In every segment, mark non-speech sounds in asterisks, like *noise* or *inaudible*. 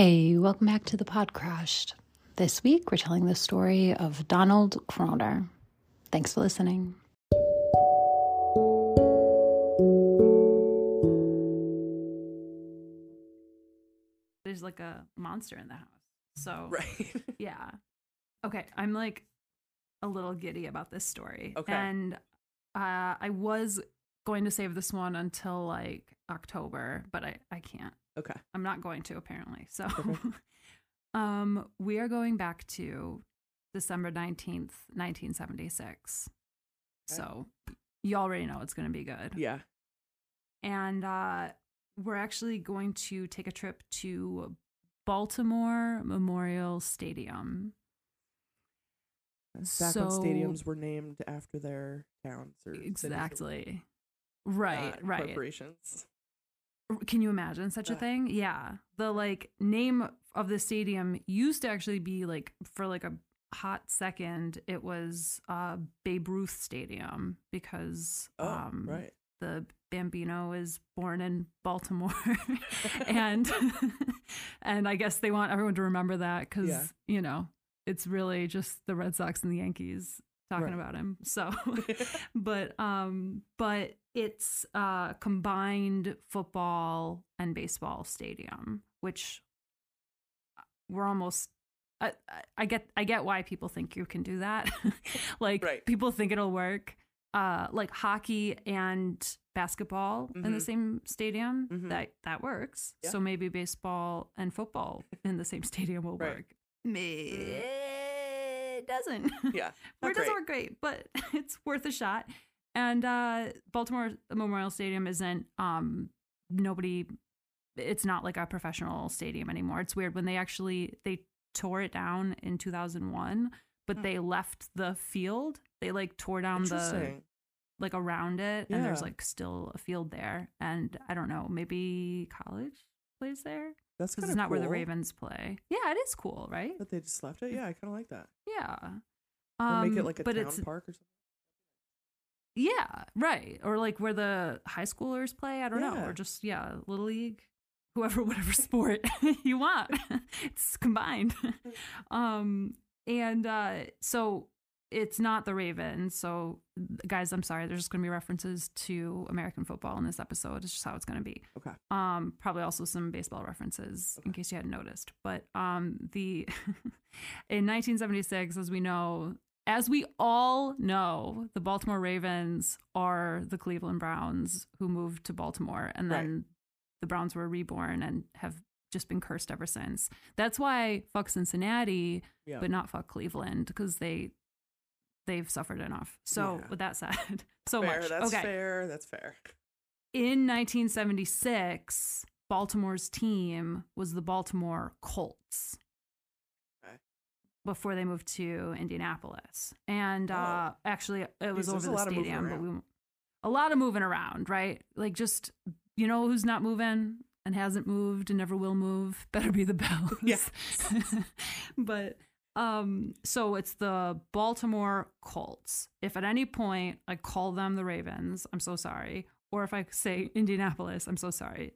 Hey, welcome back to the Pod Crashed. This week, we're telling the story of Donald Kroner. Thanks for listening. There's like a monster in the house. So, *laughs* Right. yeah. Okay, I'm like a little giddy about this story. Okay. And uh, I was going to save this one until like October, but I, I can't. Okay. I'm not going to apparently. So Okay. *laughs* um we are going back to December 19th, 1976. Okay. So you already know it's going to be good. Yeah. And uh we're actually going to take a trip to Baltimore Memorial Stadium. Back So- when stadiums were named after their towns or Exactly. Right, uh, right. Corporations. Can you imagine such a thing? Yeah. The like name of the stadium used to actually be like for like a hot second it was uh Babe Ruth Stadium because Oh, um right. the Bambino is born in Baltimore *laughs* and and I guess they want everyone to remember that cuz Yeah. you know it's really just the Red Sox and the Yankees talking Right. about him. So *laughs* *laughs* but um but it's uh combined football and baseball stadium which uh, we're almost I, I- get I get why people think you can do that. *laughs* like Right. people think it'll work. Uh like hockey and basketball in the Mhm. same stadium, Mhm. that that works. Yeah. So maybe baseball and football in the same stadium will Right. work. It doesn't. Yeah. It doesn't work great, but *laughs* it's worth a shot. And uh, Baltimore Memorial Stadium isn't um, nobody. It's not like a professional stadium anymore. It's weird when they actually they tore it down in 2001, but Hmm. they left the field. They like tore down the like around it, and there's like still a field there. And I don't know, maybe college plays there That's because it's not where the Ravens play. Yeah, it is cool, right? That they just left it. Yeah, I kind of like that. Yeah. Or make Um, it like a but town it's park or something. Yeah, right. Or like where the high schoolers play. I don't know. Or just yeah, little league, whoever, *laughs* whatever sport *laughs* you want. it's combined. *laughs* um, and uh, so it's not the Ravens. So guys, I'm sorry. There's just going to be references to American football in this episode. It's just how it's going to be. Okay. Um, probably also some baseball references in case you hadn't noticed. But um, the *laughs* in 1976, as we know, as we all know, the Baltimore Ravens are the Cleveland Browns who moved to Baltimore, and Right. then the Browns were reborn and have just been cursed ever since. That's why fuck Cincinnati, Yeah. but not fuck Cleveland because they they've suffered enough. So Yeah. with that said, *laughs* so fair. much. That's okay fair. That's fair. in 1976, Baltimore's team was the Baltimore Colts Okay. before they moved to Indianapolis. And uh, actually, it was there's over a the stadium, but we a lot of moving around, right? Like just you know who's not moving and hasn't moved and never will move. *laughs* Better be the Bills. Yes. *laughs* but um, so it's the Baltimore Colts. If at any point I call them the Ravens, I'm so sorry. Or if I say Indianapolis, I'm so sorry.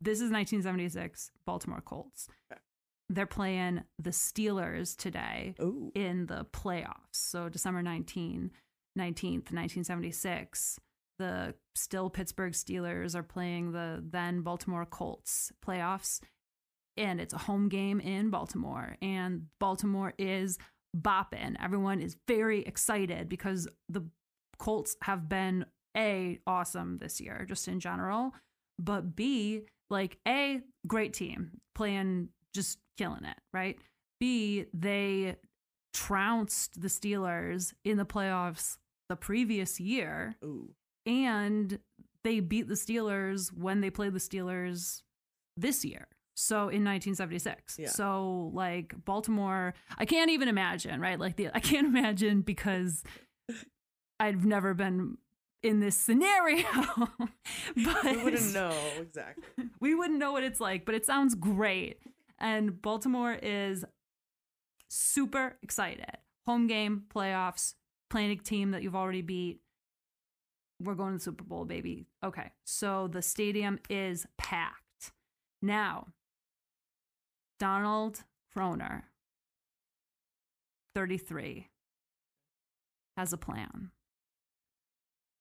This is 1976 Baltimore Colts. Okay. They're playing the Steelers today Oh. in the playoffs. So December 19, 19th, 1976, the still Pittsburgh Steelers are playing the then Baltimore Colts playoffs. And it's a home game in Baltimore. And Baltimore is bopping. Everyone is very excited because the Colts have been A, awesome this year, just in general. But B, like A, great team playing just killing it, right? B, they trounced the Steelers in the playoffs the previous year, Ooh. and they beat the Steelers when they played the Steelers this year. So in 1976. Yeah. So like Baltimore, I can't even imagine, right? Like the I can't imagine because I've never been in this scenario. *laughs* but We wouldn't know exactly. *laughs* we wouldn't know what it's like, but it sounds great. And Baltimore is super excited. Home game, playoffs, playing a team that you've already beat. We're going to the Super Bowl, baby. Okay. So the stadium is packed. Now, Donald Kroner, 33, has a plan.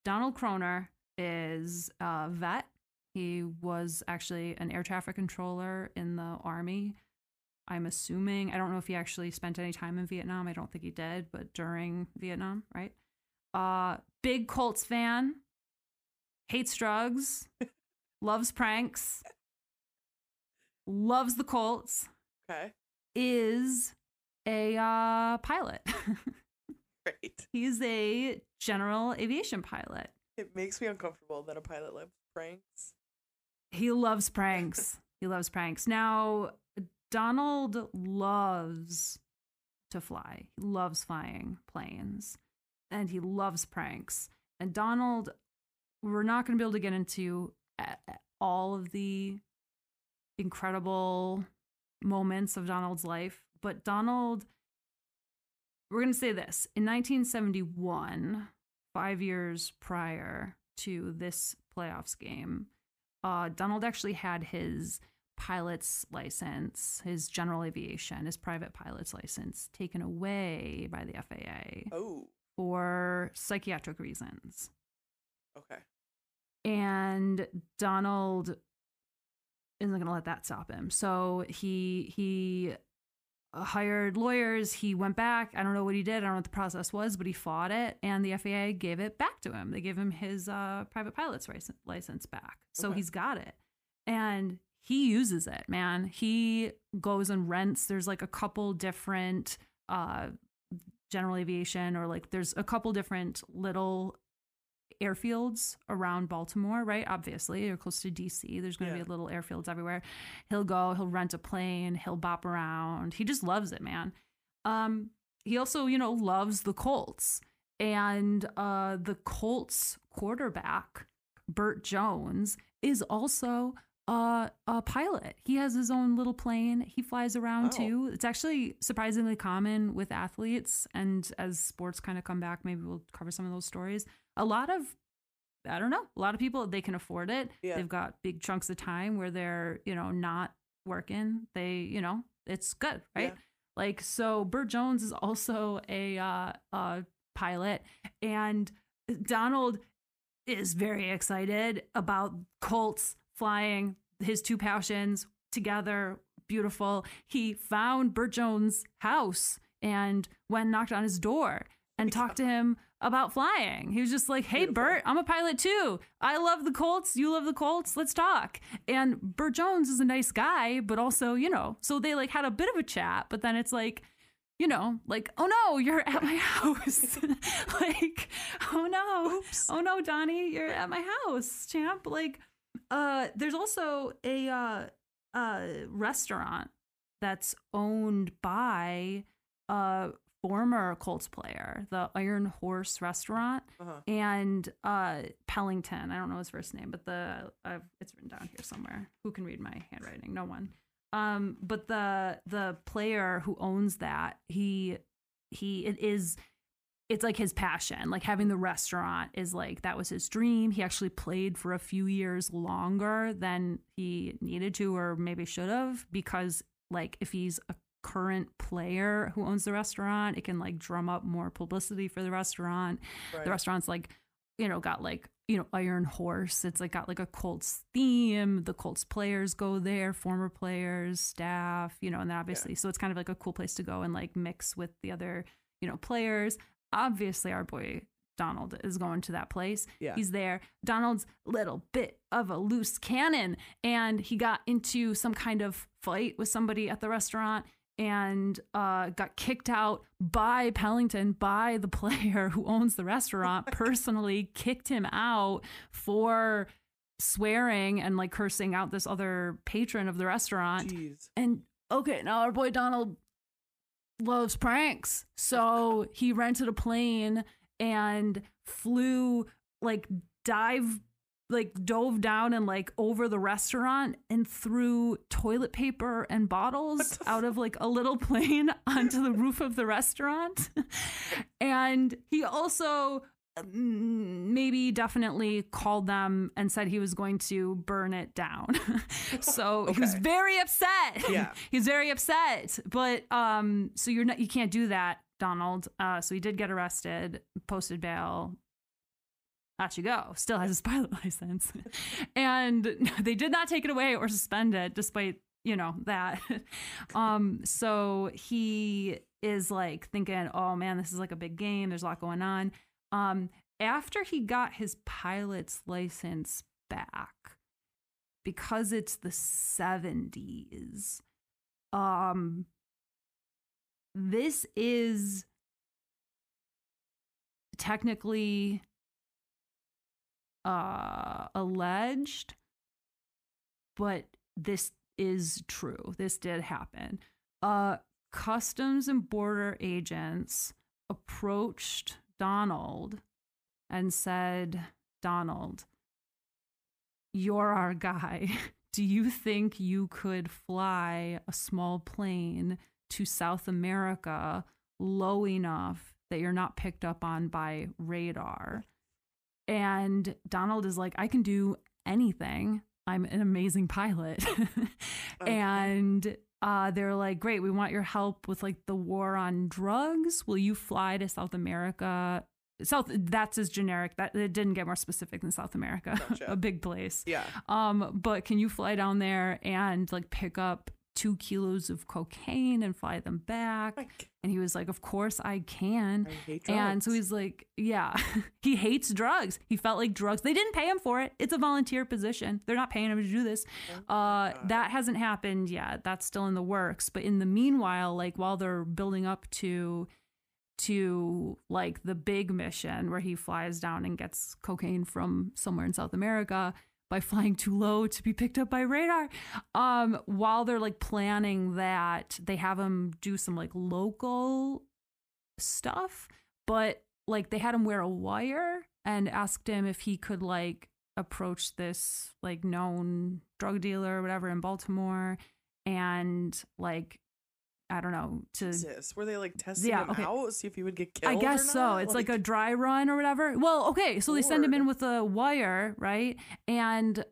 Donald Kroner is a vet. He was actually an air traffic controller in the army. I'm assuming, I don't know if he actually spent any time in Vietnam. I don't think he did, but during Vietnam, right? Uh, big Colts fan, hates drugs, *laughs* loves pranks, loves the Colts, Okay. is a uh, pilot. Great. *laughs* He's a general aviation pilot. It makes me uncomfortable that a pilot loves pranks. He loves pranks. *laughs* he loves pranks. Now, Donald loves to fly. He loves flying planes and he loves pranks. And Donald, we're not going to be able to get into all of the incredible moments of Donald's life, but Donald, we're going to say this in 1971, five years prior to this playoffs game, uh, Donald actually had his pilot's license, his general aviation, his private pilot's license taken away by the FAA Oh, for psychiatric reasons. okay. And Donald isn't going to let that stop him. So he he hired lawyers. He went back. I don't know what he did. I don't know what the process was, but he fought it, and the FAA gave it back to him. They gave him his uh, private pilot's license, license back, so Okay. he's got it, and he uses it. Man, he goes and rents. There's like a couple different uh, general aviation, or like there's a couple different little airfields around Baltimore, right? Obviously, you're close to DC. There's going to Yeah. be little airfields everywhere. He'll go, he'll rent a plane, he'll bop around. He just loves it, man. Um, he also, you know, loves the Colts. And uh, the Colts quarterback, Bert Jones, is also uh, a pilot. He has his own little plane. He flies around Oh. too. It's actually surprisingly common with athletes. And as sports kind of come back, maybe we'll cover some of those stories. A lot of, I don't know, a lot of people, they can afford it. Yeah. They've got big chunks of time where they're, you know, not working. They, you know, it's good, right? Yeah. Like, so Bert Jones is also a, uh, uh, pilot. And Donald is very excited about Colts flying his two passions together. Beautiful. He found Bert Jones' house and went and knocked on his door and *laughs* talked to him about flying. He was just like, "Hey, Beautiful. Bert, I'm a pilot too. I love the Colts. You love the Colts. Let's talk." And Bert Jones is a nice guy, but also, you know, so they like had a bit of a chat. But then it's like, you know, like, "Oh no, you're at my *laughs* house." *laughs* like, "Oh no, Oops. oh no, Donnie, you're at my house, champ." Like, uh, there's also a uh, uh restaurant that's owned by a former Colts player, the Iron Horse Restaurant, Uh-huh. and uh Pellington. I don't know his first name, but the uh, it's written down here somewhere. Who can read my handwriting? No one. Um, but the the player who owns that, he he it is it's like his passion. Like having the restaurant is like that was his dream. He actually played for a few years longer than he needed to or maybe should have because like if he's a current player who owns the restaurant, it can like drum up more publicity for the restaurant. Right. The restaurant's like, you know, got like, you know, Iron Horse. It's like got like a Colts theme. The Colts players go there, former players, staff, you know, and then obviously, so it's kind of like a cool place to go and like mix with the other, you know, players. Obviously, our boy Donald is going to that place. Yeah. He's there. Donald's little bit of a loose cannon, and he got into some kind of fight with somebody at the restaurant and uh, got kicked out by Pellington, by the player *laughs* who owns the restaurant, *laughs* personally kicked him out for swearing and like cursing out this other patron of the restaurant. Jeez. And okay, now our boy Donald loves pranks. So he rented a plane and flew like dive like dove down and like over the restaurant and threw toilet paper and bottles out of like a little *laughs* plane onto the roof of the restaurant. and he also mm, maybe definitely called them and said he was going to burn it down. *laughs* so he was very upset. Yeah. *laughs* He's very upset. But um so you're not you can't do that, Donald. Uh so he did get arrested, posted bail. Out you go. Still has his *laughs* pilot license. and *laughs* they did not take it away or suspend it despite, you know, that. *laughs* um so he is like thinking, "Oh man, this is like a big game. There's a lot going on." Um after he got his pilot's license back because it's the 70s um this is technically uh alleged but this is true this did happen uh customs and border agents approached donald and said donald you're our guy. *laughs* Do you think you could fly a small plane to South America low enough that you're not picked up on by radar? And Donald is like, I can do anything. I'm an amazing pilot. *laughs* and uh, they're like, great, we want your help with like the war on drugs. Will you fly to South America? South, that's as generic. That it didn't get more specific than South America, *laughs* Gotcha. a big place. Yeah. Um, but can you fly down there and like pick up two kilos of cocaine and fly them back? Like, And he was like, Of course I can. I And so he's like, Yeah, *laughs* he hates drugs. He felt like drugs. They didn't pay him for it. It's a volunteer position. They're not paying him to do this. Oh Uh, that hasn't happened yet. That's still in the works. But in the meanwhile, like while they're building up to to like the big mission where he flies down and gets cocaine from somewhere in South America by flying too low to be picked up by radar. Um, while they're like planning that, they have him do some like local stuff, but like they had him wear a wire and asked him if he could like approach this like known drug dealer or whatever in Baltimore and like I don't know to Jesus. Were they like testing Yeah, him okay. out? See if he would get killed? I guess so. It's like, a dry run or whatever. Well, okay, so they send him in with a wire, right? And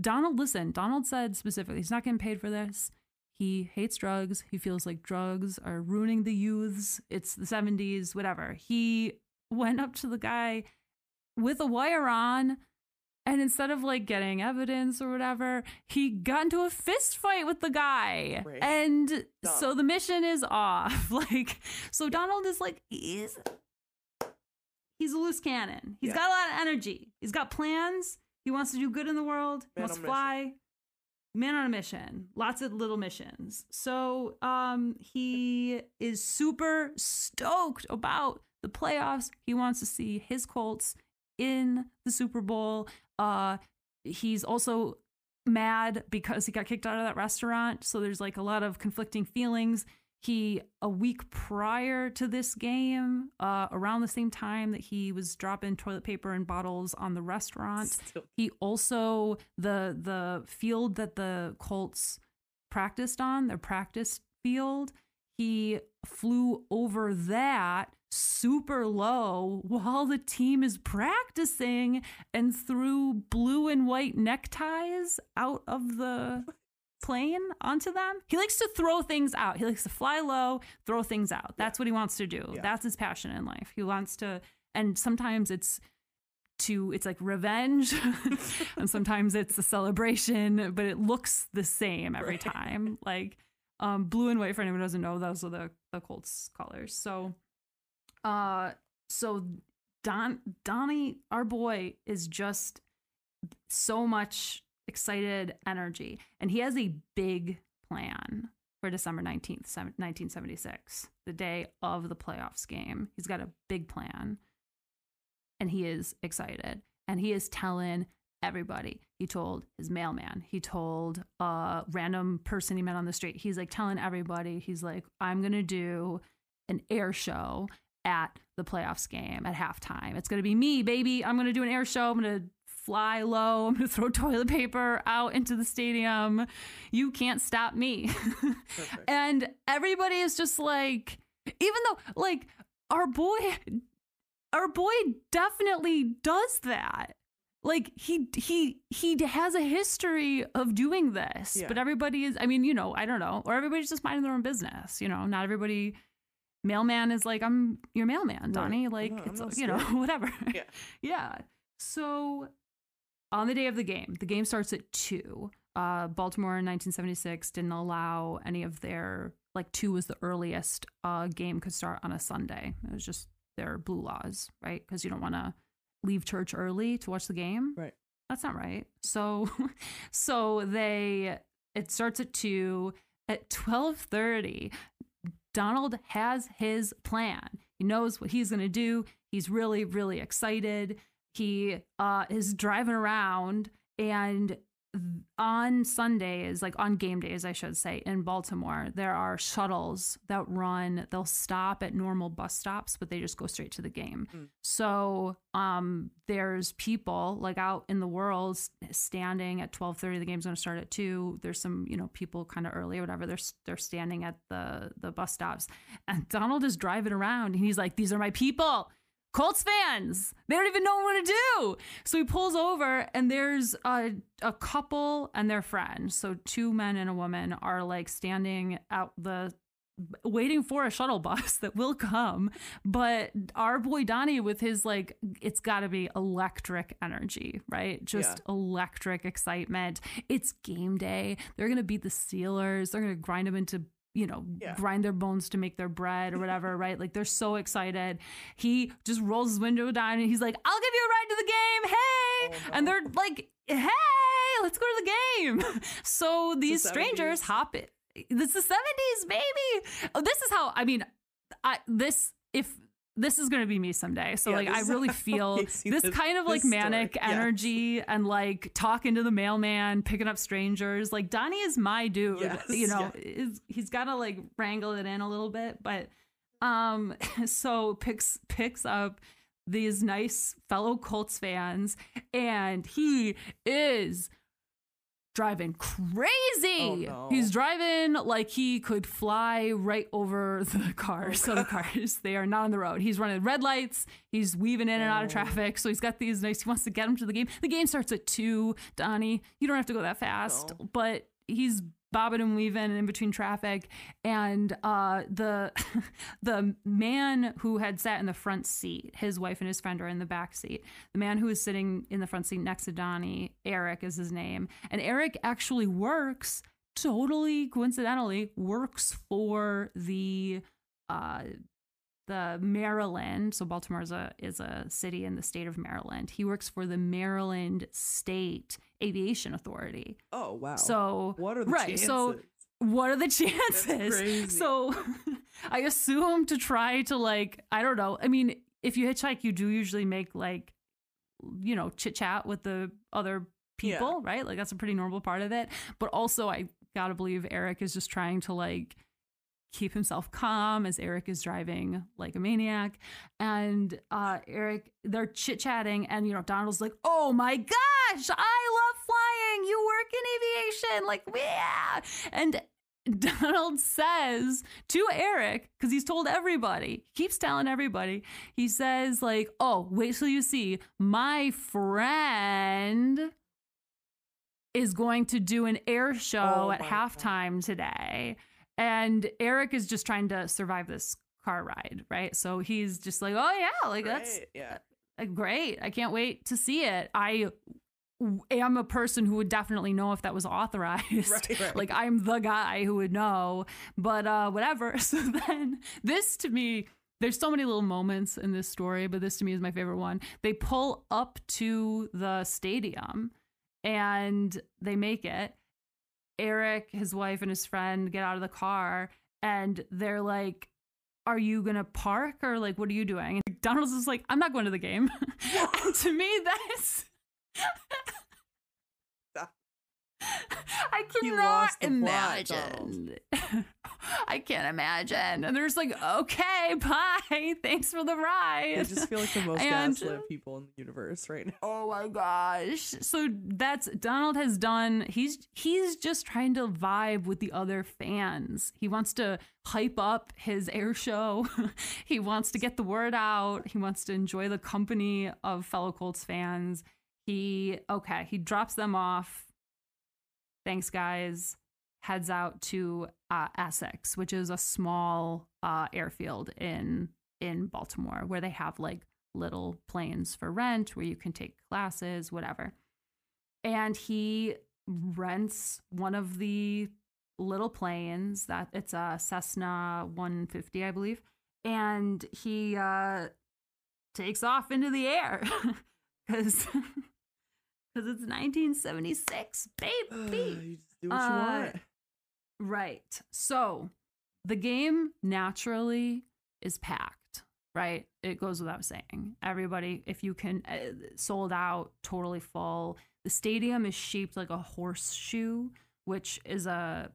Donald, listen, Donald said specifically, he's not getting paid for this. He hates drugs. He feels like drugs are ruining the youths. It's the 70s, whatever. He went up to the guy with a wire on. And instead of like getting evidence or whatever, he got into a fist fight with the guy. Right. And so the mission is off. *laughs* Like, so Donald is like, he's he's a loose cannon. He's Yeah. got a lot of energy. He's got plans. He wants to do good in the world. He Man wants to a mission. fly. Man on a mission. Lots of little missions. So um he is super stoked about the playoffs. He wants to see his Colts in the Super Bowl. Uh he's also mad because he got kicked out of that restaurant. So there's like a lot of conflicting feelings. He, a week prior to this game, uh, around the same time that he was dropping toilet paper and bottles on the restaurant, Still- he also the the field that the Colts practiced on, their practice field, he flew over that super low while the team is practicing and threw blue and white neckties out of the plane onto them. He likes to throw things out. He likes to fly low, throw things out. That's what he wants to do. Yeah. That's his passion in life. He wants to and sometimes it's to it's like revenge *laughs* and sometimes it's a celebration but it looks the same every Right. time like um blue and white for anyone who doesn't know those are the the colts colors so uh so don donnie our boy is just so much excited energy and he has a big plan for december 19th 1976 the day of the playoffs game. He's got a big plan. And he is excited and he is telling everybody. He told his mailman. He told a random person he met on the street. He's like telling everybody. He's like i'm gonna do an air show at the playoffs game at halftime it's gonna be me baby i'm gonna do an air show i'm gonna fly low i'm gonna *laughs* throw toilet paper out into the stadium you can't stop me *laughs* and everybody is just like even though like our boy our boy definitely does that. Like he he he has a history of doing this, Yeah. but everybody is. I mean, you know, I don't know, or everybody's just minding their own business. You know, not everybody. Mailman is like, I'm your mailman, Donnie. Like No, it's you know *laughs* whatever. Yeah. *laughs* yeah. So on the day of the game, the game starts at two. Uh, Baltimore in 1976 didn't allow any of their like two was the earliest uh, game could start on a Sunday. It was just their blue laws, right? Because you don't want to leave church early to watch the game. Right. That's not right. So, *laughs* so they it starts at two. At twelve thirty, Donald has his plan. He knows what he's going to do. He's really, really excited. He uh, is driving around, and on Sundays, like on game days, I should say, in Baltimore, there are shuttles that run. They'll stop at normal bus stops, but they just go straight to the game. Mm. So um, there's people like out in the world standing at twelve thirty. The game's going to start at two. There's some you know people kind of early or whatever. They're they're standing at the the bus stops, and Donald is driving around, and he's like, "These are my people." Colts fans. They don't even know what to do. So he pulls over, and there's a, a couple and their friend. So two men and a woman are like standing out the waiting for a shuttle bus *laughs* that will come. But our boy Donnie, with his like, it's got to be electric energy, right? Just electric excitement. It's game day. They're going to beat the Steelers. They're going to grind them into you know, Yeah. grind their bones to make their bread or whatever, *laughs* right? Like they're so excited. He just rolls his window down and he's like, I'll give you a ride to the game. Hey. Oh, And they're like, hey, let's go to the game. *laughs* So these strangers hop it. It's the 70s, baby. Oh, this is how, I mean, I, this, if, this is going to be me someday. So Yeah, like I really *laughs* feel this this- kind of like this story. manic Yes. energy and like talking to the mailman, picking up strangers. Like Donnie is my dude. Yes, you know, is he's got to like wrangle it in a little bit, but um *laughs* so picks picks up these nice fellow Colts fans and he is driving crazy. Oh, no. He's driving like he could fly right over *laughs* the cars. Oh, so the *laughs* cars, they are not on the road. He's running red lights. He's weaving in and out of Oh. traffic. So he's got these nice, he wants to get him to the game. The game starts at two, Donnie. You don't have to go that fast, No. but he's bobbing and weaving in between traffic. And uh, the *laughs* the man who had sat in the front seat, his wife and his friend are in the back seat. The man who is sitting in the front seat next to Donnie, Eric is his name. And Eric actually works, totally coincidentally, works for the uh the Maryland, so Baltimore is a is a city in the state of Maryland. He works for the Maryland State Aviation Authority. Oh wow. So what are the right, chances? so what are the chances? So *laughs* I assume to try to like I don't know. I mean, if you hitchhike, you do usually make like you know chit chat with the other Yeah. people, right? Like that's a pretty normal part of it. But also, I gotta believe Eric is just trying to like keep himself calm as Eric is driving like a maniac. And uh Eric, they're chit chatting, and you know, Donald's like, Oh my gosh, I love flying. You work in aviation. Like, yeah. And *laughs* Donald says to Eric, because he's told everybody, he keeps telling everybody, he says, like, oh, wait till you see my friend is going to do an air show Oh at halftime today. And Eric is just trying to survive this car ride, right? So he's just like, oh, yeah, like that's Great, yeah. uh, great. I can't wait to see it. I am a person who would definitely know if that was *laughs* authorized. Right, right. Like I'm the guy who would know. But uh whatever. *laughs* So then this to me there's so many little moments in this story, but this to me is my favorite one. They pull up to the stadium and they make it. Eric, his wife, and his friend get out of the car and they're like, Are you gonna park or like what are you doing? And Donald's is like, I'm not going to the game. *laughs* and to me, that's *laughs* *laughs* I cannot plot, imagine. *laughs* I can't imagine. And they're just like, okay, *laughs* bye. Thanks for the ride. I just feel like the most And- gaslit people in the universe right now. Oh my gosh. So that's Donald has done he's he's just trying to vibe with the other fans. He wants to hype up his air show. he wants to get the word out. He wants to enjoy the company of fellow Colts fans. He okay, he drops them off. Thanks guys. Heads out to uh, Essex, which is a small uh, airfield in in Baltimore where they have like little planes for rent where you can take classes, whatever. And he rents one of the little planes that it's a Cessna 150, I believe. And he uh, takes off into the air *laughs* because *laughs* because it's 1976, baby. you just do what you Uh, want. Right. So the game naturally is packed, right? It goes without saying. Everybody, if you can, uh, sold out, totally full. The stadium is shaped like a horseshoe, which is a,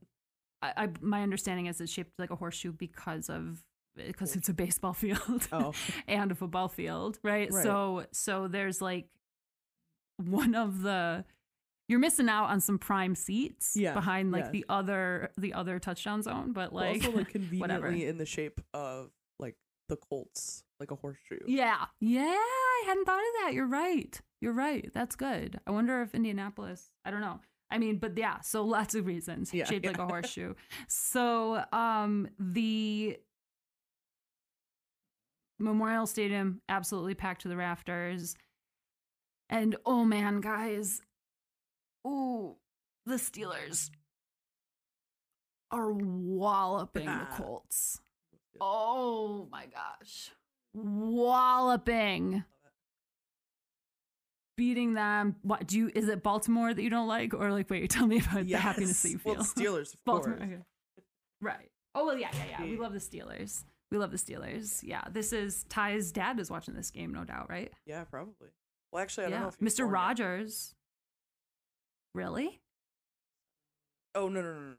I, I my understanding is it's shaped like a horseshoe because of because it's a baseball *laughs* field Oh, and a football field, right? Right. So so there's like one of the you're missing out on some prime seats Yeah, behind like yeah. the other the other touchdown zone, but like also like *laughs* conveniently whatever. in the shape of like the Colts, like a horseshoe. yeah, yeah, I hadn't thought of that. You're right. You're right. That's good. I wonder if Indianapolis. I don't know. I mean, but yeah, so *laughs* lots of reasons Yeah, shaped like a *laughs* horseshoe. So, um, the Memorial Stadium absolutely packed to the rafters, and oh man, guys, ooh, the Steelers are walloping the Ah. Colts. Oh my gosh. Walloping. Beating them. What do you is it Baltimore that you don't like? Or like wait, *laughs* tell me about the happiness that you feel. Well, the Steelers, of Baltimore. Okay. Right. Oh well yeah, yeah, yeah. We love the Steelers. We love the Steelers. Yeah. This is Ty's dad is watching this game, no doubt, right? Yeah, probably. Well, actually, I don't know if Mr. Rogers. Really? Oh no, no, no, no.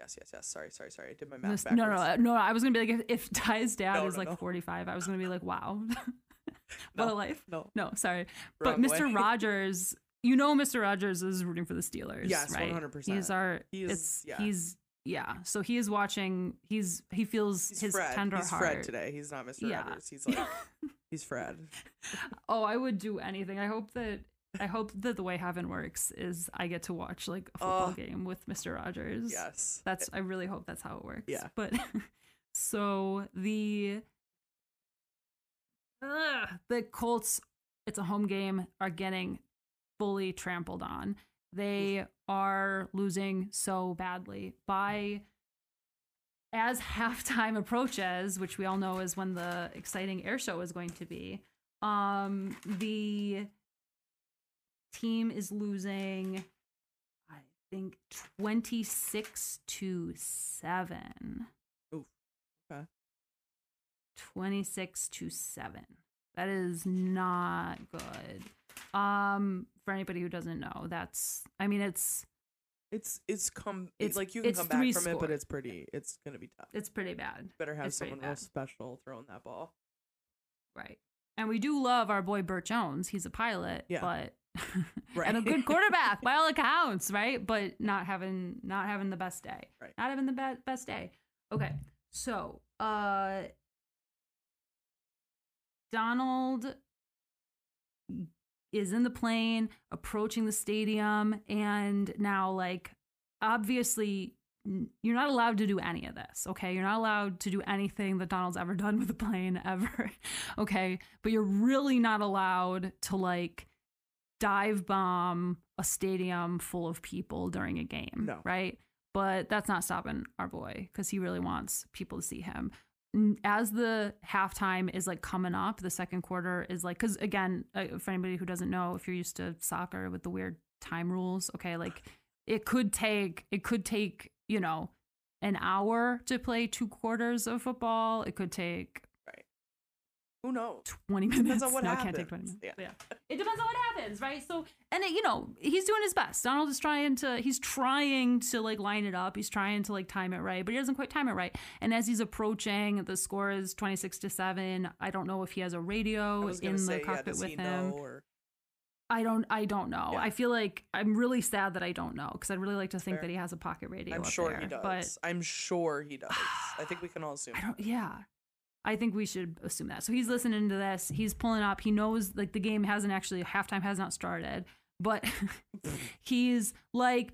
Yes, yes, yes. Sorry, sorry, sorry. I did my math backwards. no, no, no. I was gonna be like, if, if Ty's dad No, is no, like no. 45, 45, I was gonna be like, wow, *laughs* *laughs* what a life. No, No, sorry, but Mr. way. *laughs* Rogers, you know, Mr. Rogers is rooting for the Steelers. Yes, right? 100%. He's our. He is- it's yeah. he's yeah. So he is watching. He's he feels He's his Fred. tender he's heart. Fred today. He's not Mr. Yeah. Rogers. He's like *laughs* he's Fred. *laughs* oh, I would do anything. I hope that. I hope that the way heaven works is I get to watch like a football Uh, game with Mr. Rogers. Yes. That's I really hope that's how it works. Yeah. But *laughs* so the Ugh, the Colts, it's a home game, are getting fully trampled on. They are losing so badly by as *laughs* halftime approaches, which we all know is when the exciting air show is going to be. Um, the team is losing I think 26 to 7. Oof. Okay. 26 to 7. That is not good. Um for anybody who doesn't know, that's I mean it's It's it's come It's- like you can come back from it, but it's pretty. It's gonna be tough. it's pretty bad. Better have it's someone real special throwing that ball. Right. And we do love our boy Bert Jones. He's a pilot, Yeah. but Right. *laughs* and a good quarterback by all *laughs* accounts, right? But not having not having the best day. Right. Not having the be- best day. Okay. So, uh Donald is in the plane approaching the stadium and now like obviously you're not allowed to do any of this, okay? You're not allowed to do anything that Donald's ever *laughs* done with a plane ever, *laughs* okay? But you're really not allowed to like dive bomb a stadium full of people during a game, No. right? But that's not stopping our boy because he really wants people to see him. As the halftime is like coming up, the second quarter is like, because again, uh, for anybody who doesn't know, if you're used to soccer with the weird time rules, okay, like it could take, it could take, you know, an hour to play two quarters of football. It could take. Who knows? 20 minutes. Depends on what no, happens. it can't take 20 minutes. Yeah. Yeah. It depends on what happens, right? So, and it, you know, he's doing his best. Donald is trying to, he's trying to like line it up. He's trying to like time it right, but he doesn't quite time it right. And as he's approaching, the score is 26 to 7. I don't know if he has a radio in say, the cockpit does with him. or I don't, I don't know. Yeah. I feel like I'm really sad that I don't know because I'd really like to think Fair. that he has a pocket radio. I'm up sure there, he does. But I'm sure he does. I think we *sighs* can all assume. I don't. Yeah, I think we should assume that. So he's listening to this. He's pulling up. He knows like the game hasn't actually halftime has not started, but *laughs* he's like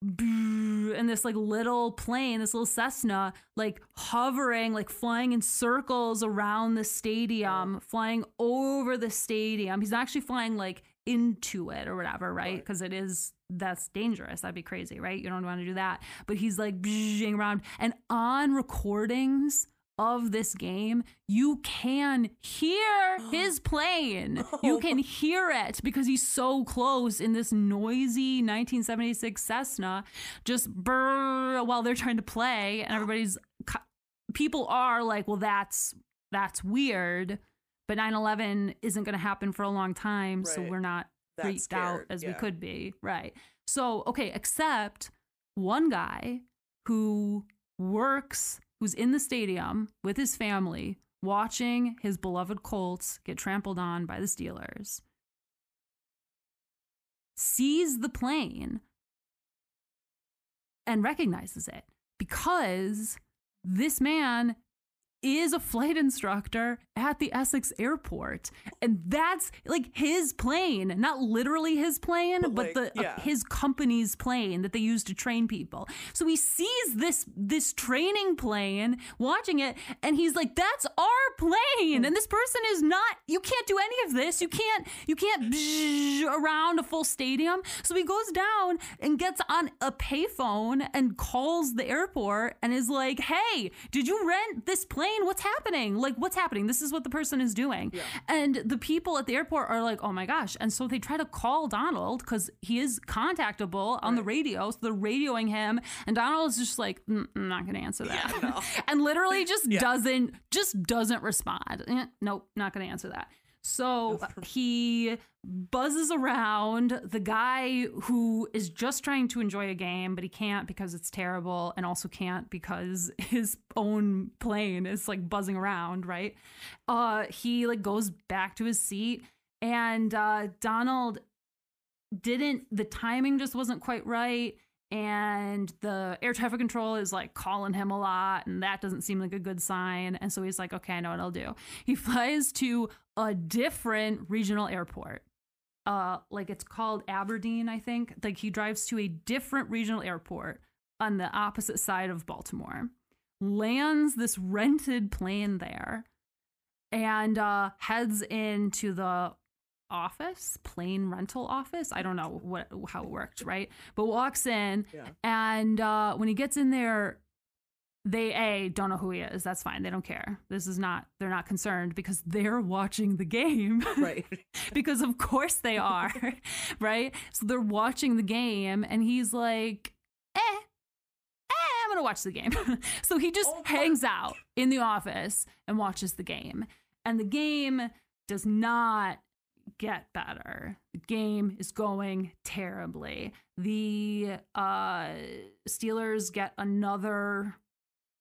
in this like little plane, this little Cessna, like hovering, like flying in circles around the stadium, oh. flying over the stadium. He's not actually flying like into it or whatever, right? Right. Because it is that's dangerous. That'd be crazy, right? You don't want to do that. But he's like around, and on recordings of this game, you can hear *gasps* his plane. You oh. can hear it because he's so close in this noisy 1976 Cessna, just brrr while they're trying to play, and everybody's people are like, well, that's that's weird. But 9/11 isn't going to happen for a long time, so we're not That freaked out scared, as we could be. Right. So, okay, except one guy who works, who's in the stadium with his family, watching his beloved Colts get trampled on by the Steelers, sees the plane and recognizes it because this man is a flight instructor at the Essex airport. And that's like his plane, not literally his plane, But, but, like, the uh, his company's plane that they use to train people. So he sees this this training plane, watching it, and he's like, "That's our plane." And this person is not. You can't do any of this. You can't. You can't around a full stadium. So he goes down and gets on a payphone and calls the airport and is like, "Hey, did you rent this plane? What's happening? Like, what's happening? This is what the person is doing." And the people at the airport are like, "Oh my gosh!" And so they try to call Donald because he is contactable on the radio. So they're radioing him, and Donald is just like, "Mm, "I'm not going to answer that," Yeah, no. *laughs* and literally just Yeah. doesn't just doesn't respond. Eh, nope, not going to answer that. So he buzzes around the guy who is just trying to enjoy a game, but he can't because it's terrible, and also can't because *laughs* his own plane is like buzzing around, right? Uh, he like goes back to his seat, and uh, Donald didn't. The timing just wasn't quite right. And the air traffic control is like calling him a lot, and that doesn't seem like a good sign. And so he's like, okay, I know what I'll do. He *laughs* flies to a different regional airport. Uh, like it's called Aberdeen, I think. Like he drives to a different regional airport on the opposite side of Baltimore, lands this rented plane there, and uh, heads into the office, plane rental office. I don't know what how it worked, right? But walks in, Yeah. and uh, when he gets in there, they a don't know who he is. That's fine. They don't care. This is not. They're not concerned because they're watching the game. *laughs* Right. because of course they are, *laughs* right? So they're watching the game, and he's like, eh, eh, I'm gonna watch the game. *laughs* so he just Oh, hangs out in the office and watches the game, and the game does not get better. The game is going terribly. The uh, Steelers get another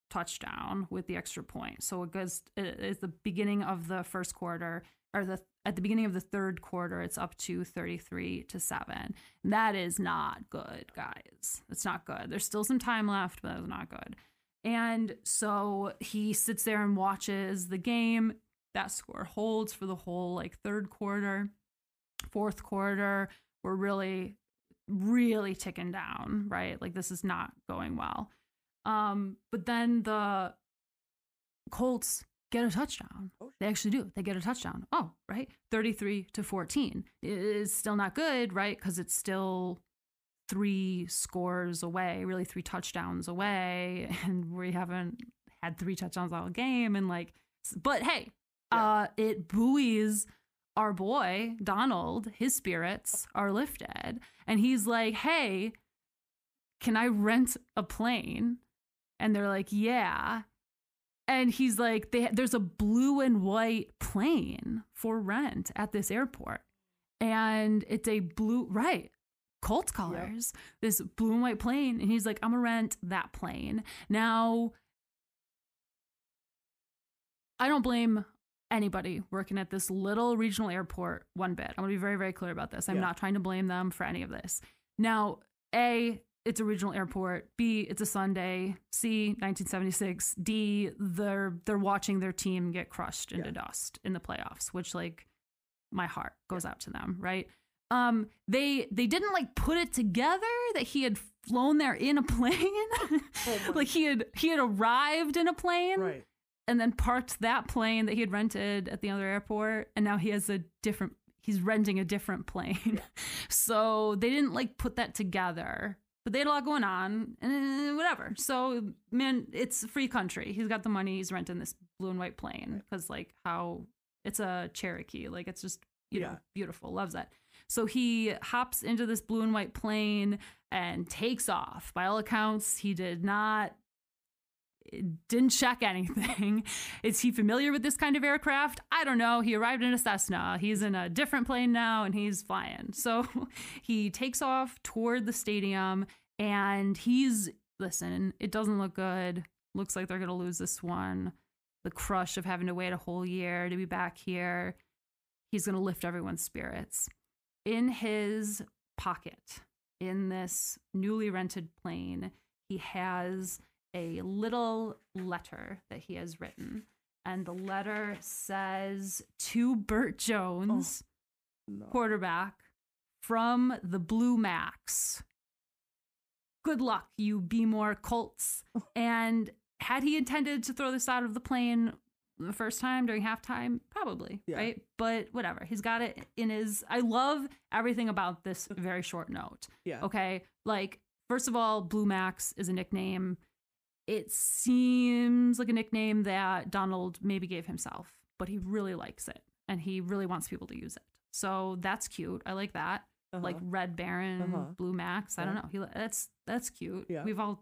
touchdown with the extra point. So it goes it's the beginning of the first quarter or the at the beginning of the third quarter it's up to 33 to 7. And that is not good, guys. It's not good. There's still some time left, but it's not good. And so he sits there and watches the game. That score holds for the whole like third quarter. Fourth quarter, we're really really ticking down, right? Like this is not going well. Um, but then the Colts get a touchdown. Oh. They actually do. They get a touchdown. Oh, right. 33 to 14. It is still not good, right? Because it's still three scores away, really three touchdowns away. *laughs* And we haven't had three touchdowns all game. And like, but hey, Yeah. uh, it buoys our boy, Donald. His spirits are lifted. And he's like, hey, can I rent a plane? And they're like, yeah. and he's like, they, there's a blue and white plane for rent at this airport. And it's a blue, right? Colts colors, this blue and white plane. And he's like, I'm gonna rent that plane. Now, I don't blame anybody working at this little regional airport one bit. I'm gonna be very, very clear about this. I'm Yeah. not trying to blame them for any of this. Now, A, it's a regional airport. B, it's a Sunday. C, 1976. D, they're they're watching their team get crushed into Yeah. dust in the playoffs, which like my heart goes out to them, right? Um, they they didn't like put it together that he had flown there in a *laughs* plane. Oh like he had he had arrived in a plane Right. and then parked that plane that he had rented at the other airport and now he has a different he's renting a different plane *laughs* so they didn't like put that together but they had a lot going on and eh, whatever. So man it's a free country. He's got the money he's renting this blue and white plane because like how it's a cherokee like it's just you know Yeah. beautiful loves that. So he hops into this blue and white plane and takes off. By all accounts he did not didn't check anything. *laughs* Is he familiar with this kind of aircraft? I don't know. He arrived in a Cessna. He's in a different plane now and he's flying. So *laughs* he takes off toward the stadium and he's, listen, it doesn't look good. Looks like they're going to lose this one. The crush of having to wait a whole year to be back here. He's going to lift everyone's spirits. In his pocket, in this newly rented plane, he has a little letter that he has written. And the letter says to Bert Jones, oh, No. quarterback from the Blue Max. Good luck, you Be More Colts. *laughs* And had he intended to throw this out of the plane the first time during halftime? Probably, Yeah. right? But whatever. He's got it in his. I love everything about this *laughs* very short note. Yeah. Okay. Like, first of all, Blue Max is a nickname. It seems like a nickname that Donald maybe gave himself, but he really likes it and he really wants people to use it. So that's cute. I like that. Uh-huh. Like Red Baron, Uh-huh. Blue Max. I don't know. He that's that's cute. Yeah. We've all,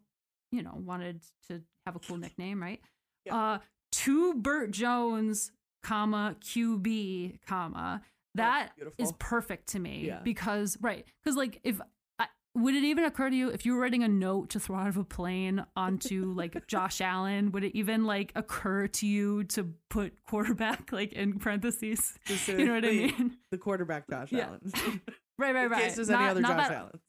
you know, wanted to have a cool nickname, right? Yeah. Uh to Bert Jones, comma QB, comma. That is perfect to me Yeah. because right because like if would it even occur to you if you were writing a note to throw out of a plane onto like *laughs* Josh Allen would it even like occur to you to put quarterback like in parentheses you know what I mean The quarterback Josh Yeah. Allen. *laughs* right right In right case there's any Not- other Josh that- Allens.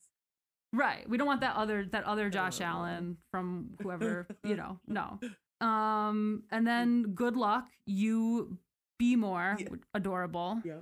Right. We don't want that other that other Josh Oh. Allen from whoever, you know. *laughs* No. Um and then good luck. You be more Yeah. adorable. Yeah.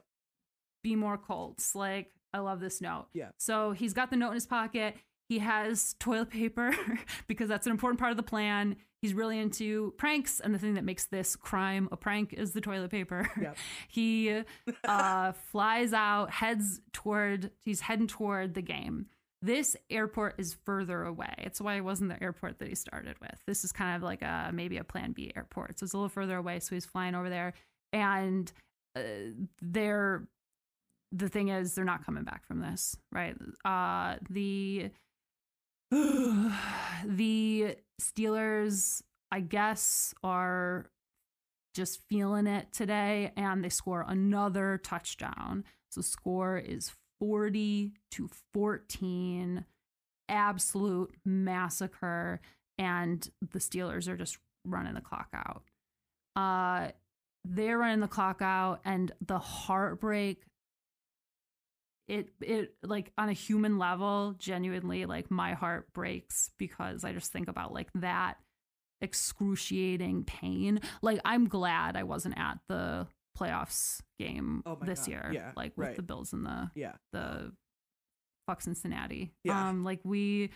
Be more Colts. Like I love this note. Yeah. So he's got the note in his pocket. He has toilet paper *laughs* because that's an important part of the plan. He's really into pranks, and the thing that makes this crime a prank is the toilet paper. Yep. *laughs* he uh, flies out, heads toward, he's heading toward the game. This airport is further away. It's why it wasn't the airport that he started with. This is kind of like a maybe a plan B airport. So it's a little further away. So he's flying over there. And uh, they're, the thing is, they're not coming back from this, right? Uh, the, *sighs* the Steelers, I guess, are just feeling it today and they score another touchdown. So score is 40 to 14. Absolute massacre and the Steelers are just running the clock out. Uh they're running the clock out and the heartbreak it it like on a human level genuinely like my heart breaks because I just think about like that excruciating pain. Like I'm glad I wasn't at the playoffs game Oh this God. year, Yeah, like with right. the Bills and the Yeah. the fuck Cincinnati. Yeah. Um, like we,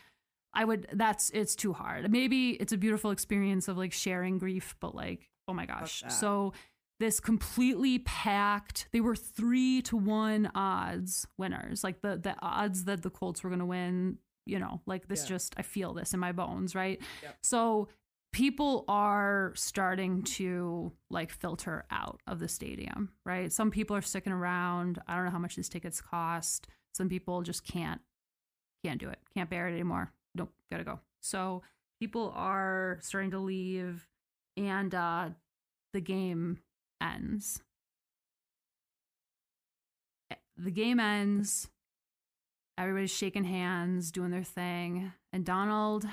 I would. That's it's too hard. Maybe it's a beautiful experience of like sharing grief, but like oh my gosh. So this completely packed. They were three to one odds winners. Like the the odds that the Colts were going to win. You know, like this Yeah. just I feel this in my bones, right? Yep. So people are starting to like filter out of the stadium, right? Some people are sticking around. I don't know how much these tickets cost. Some people just can't can't do it. Can't bear it anymore. Nope, gotta go. So people are starting to leave and uh, the game ends. Eh, The game ends. Everybody's shaking hands, doing their thing, and Donald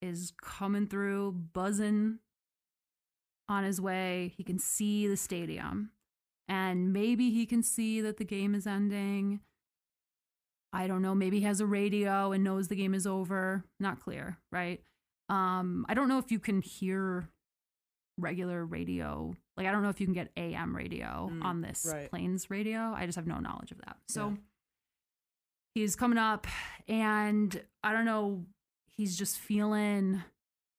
is coming through, buzzing on his way. He can see the stadium, and maybe he can see that the game is ending. I don't know. Maybe he has a radio and knows the game is over. Not clear, right? Um, I don't know if you can hear regular radio. Like, I don't know if you can get AM radio Mm, on this right. planes radio. I just have no knowledge of that. So Yeah. he's coming up, and I don't know. He's just feeling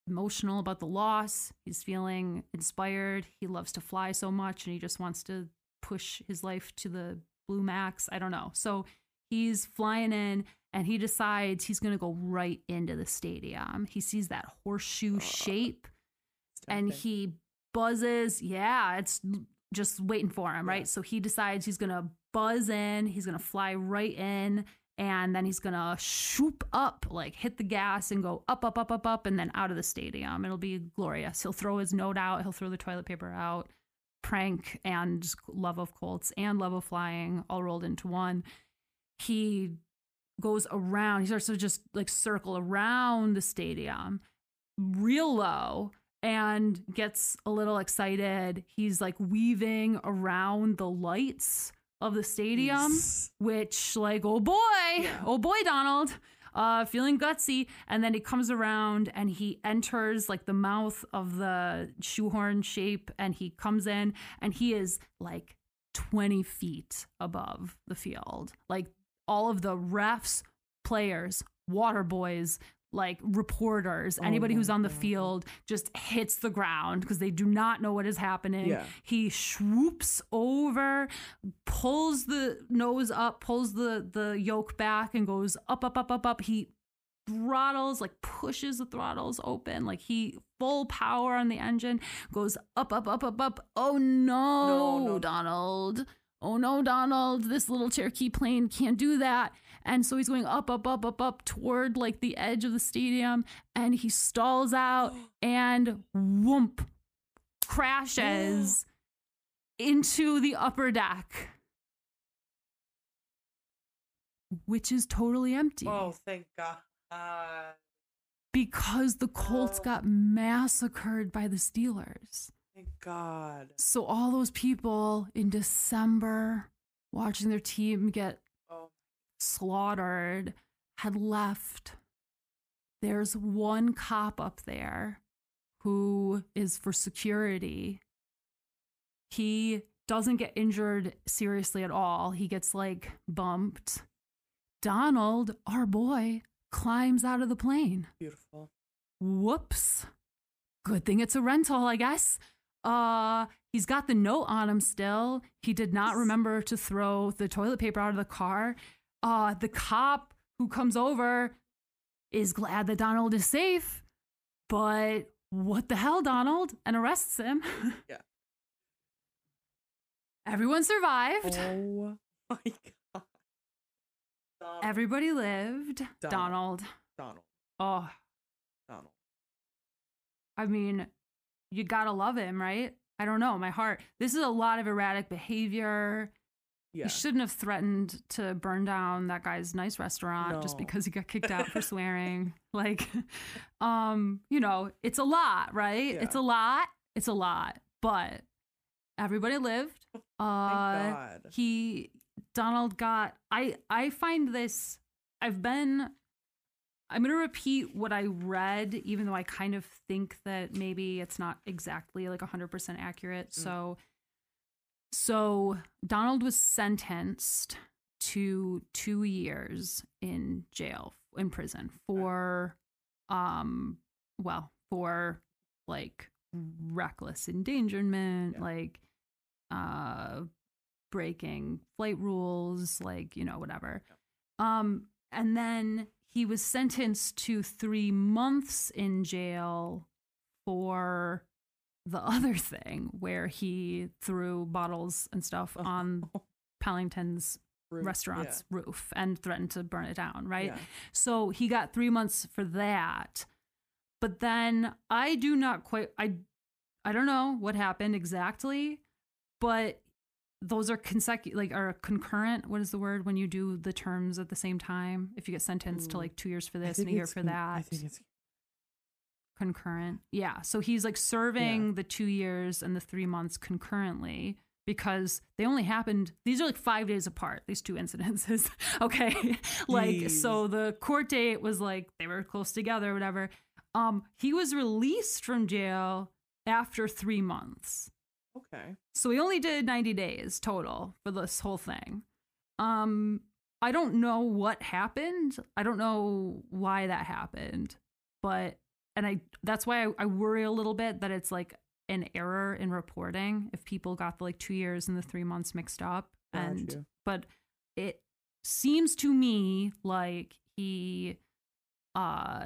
emotional about the loss. He's feeling inspired. He loves to fly so much, and he just wants to push his life to the blue max. I don't know. So he's flying in and he decides he's going to go right into the stadium. He sees that horseshoe Uh, shape And he buzzes. Yeah, it's just waiting for him, right? So he decides he's going to buzz in, he's going to fly right in. And then he's gonna shoop up, like hit the gas and go up, up, up, up, up, and then out of the stadium. It'll be glorious. He'll throw his note out, he'll throw the toilet paper out, prank and love of Colts and love of flying all rolled into one. He goes around, he starts to just like circle around the stadium real low and gets a little excited. He's like weaving around the lights of the stadium, Yes. which like, oh boy, oh boy, Donald. Uh, feeling gutsy, and then he comes around and he enters like the mouth of the shoehorn shape, and he comes in and he is like 20 feet above the field. Like all of the refs, players, water boys, like reporters, Oh anybody who's on the God. field just hits the ground because they do not know what is happening. Yeah. He swoops over, pulls the nose up, pulls the the yoke back, and goes up, up, up, up, up. He throttles, like pushes the throttles open, like he full power on the engine, goes up, up, up, up, up. Oh no, No, no. Donald. Oh no, Donald, this little Cherokee plane can't do that. And so he's going up, up, up, up, up toward like the edge of the stadium and he stalls out *gasps* and whoomp crashes *gasps* into the upper deck, which is totally empty Oh, thank God. because the Colts Oh. got massacred by the Steelers. Thank God. So all those people in December watching their team get slaughtered had left. There's one cop up there who is for security. He doesn't get injured seriously at all. He gets like bumped. Donald, our boy, climbs out of the plane. beautiful. Whoops. Good thing it's a rental, I guess. Uh, he's got the note on him still. He did not remember to throw the toilet paper out of the car. Uh, the cop who comes over is glad that Donald is safe, but what the hell, Donald? And arrests him. *laughs* Yeah. Everyone survived. Oh my God. Donald. Everybody lived. Donald. Donald. Donald. Oh, Donald. I mean, you gotta love him, right? I don't know, my heart. This is a lot of erratic behavior. Yeah. You shouldn't have threatened to burn down that guy's nice restaurant just because he got kicked out for *laughs* swearing. Like, um, you know, it's a lot, right? It's a lot. It's a lot. But everybody lived. *laughs* Uh God. he Donald got I I find this I've been I'm going to repeat what I read even though I kind of think that maybe it's not exactly like 100% accurate. Mm. So so Donald was sentenced to 2 years in jail in prison for um well, for like reckless endangerment, Yeah. like uh breaking flight rules like you know whatever um and then he was sentenced to 3 months in jail for the *laughs* other thing where he threw bottles and stuff Oh. *laughs* on Pellington's Rude. restaurant's roof and threatened to burn it down, right? Yeah. So he got three months for that. But then I do not quite, I I don't know what happened exactly, but those are consecutive, like are concurrent. What is the word when you do the terms at the same time? If you get sentenced to mm. like two years for this and a year for con- that, I think it's concurrent. Yeah. So he's like serving the two years and the three months concurrently because they only happened, these are like five days apart, these two incidences. *laughs* okay. like, so the court date was like they were close together or whatever. Um, he was released from jail after three months. okay. So he only did 90 days total for this whole thing. Um, I don't know what happened. I don't know why that happened, but and I that's why I, I worry a little bit that it's like an error in reporting if people got the like two years and the three months mixed up. And but it seems to me like he uh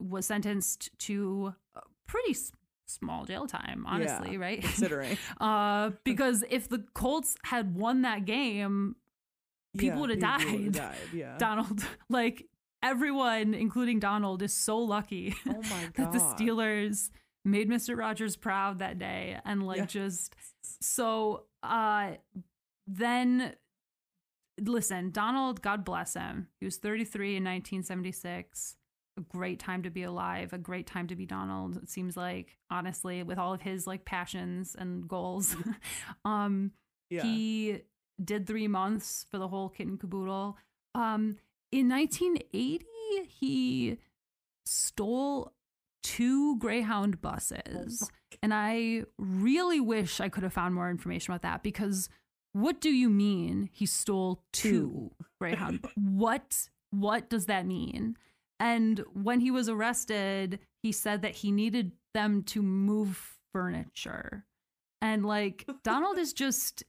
was sentenced to a pretty s- small jail time honestly Yeah, right Considering *laughs* uh because if the colts had won that game People Yeah, would've would've died. died, Yeah. *laughs* donald like everyone including donald is so lucky *laughs* oh my *laughs* that the steelers made mr rogers proud that day and like Yeah. just so uh then listen donald god bless him. He was 33 in 1976 a great time to be alive a great time to be donald it seems like honestly with all of his like passions and goals. *laughs* Um Yeah. he did three months for the whole kit and caboodle. Um in 1980 he stole two greyhound Oh buses and I really wish I could have found more information about that because what do you mean he stole two Two. Greyhound? *laughs* what what does that mean? And when he was arrested, he said that he needed them to move furniture. And like Donald is *laughs* just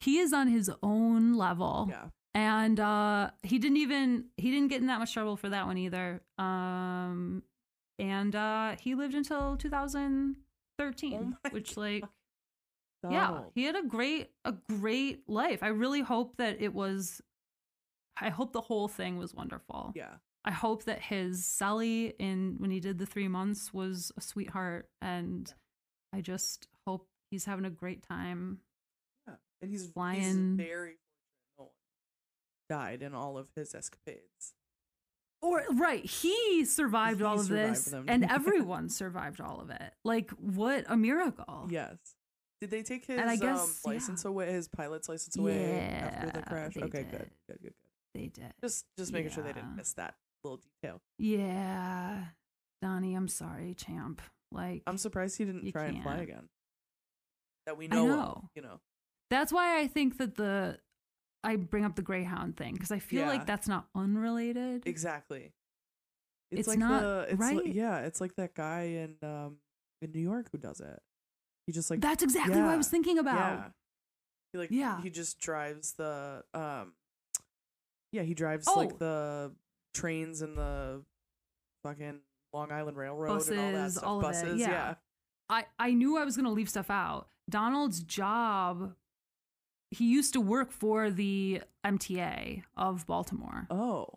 he is on his own level yeah. And uh he didn't even he didn't get in that much trouble for that one either um and uh he lived until 2013 Oh which *laughs* like yeah he had a great a great life i really hope that it was i hope the whole thing was wonderful Yeah. i hope that his sally in when he did the three months was a sweetheart and i just hope he's having a great time Yeah. And he's Flying- He's very fortunate. No one died in all of his escapades. Or right, he survived He all of survived this, them. and *laughs* everyone survived all of it. Like, what a miracle! Yes. Did they take his I um, guess, license yeah. away, his pilot's license away after the crash? Okay, good, good, good, good. they did. Just, just making sure they didn't miss that little detail. Yeah, Donnie, I'm sorry, champ. Like, I'm surprised he didn't try and fly again. That we know, know. Of, you know. that's why I think that the I bring up the Greyhound thing because I feel Yeah. like that's not unrelated. Exactly. It's like not- the, it's like- right? yeah, it's like that guy in um in New York who does it. He just like that's exactly what I was thinking about. Yeah. He like Yeah. he just drives the um yeah, he drives Oh. like the trains and the fucking Long Island Railroad and all that Buses, stuff. all of it, yeah. yeah. I, I knew I was going to leave stuff out. Donald's job, he used to work for the MTA of Baltimore. Oh.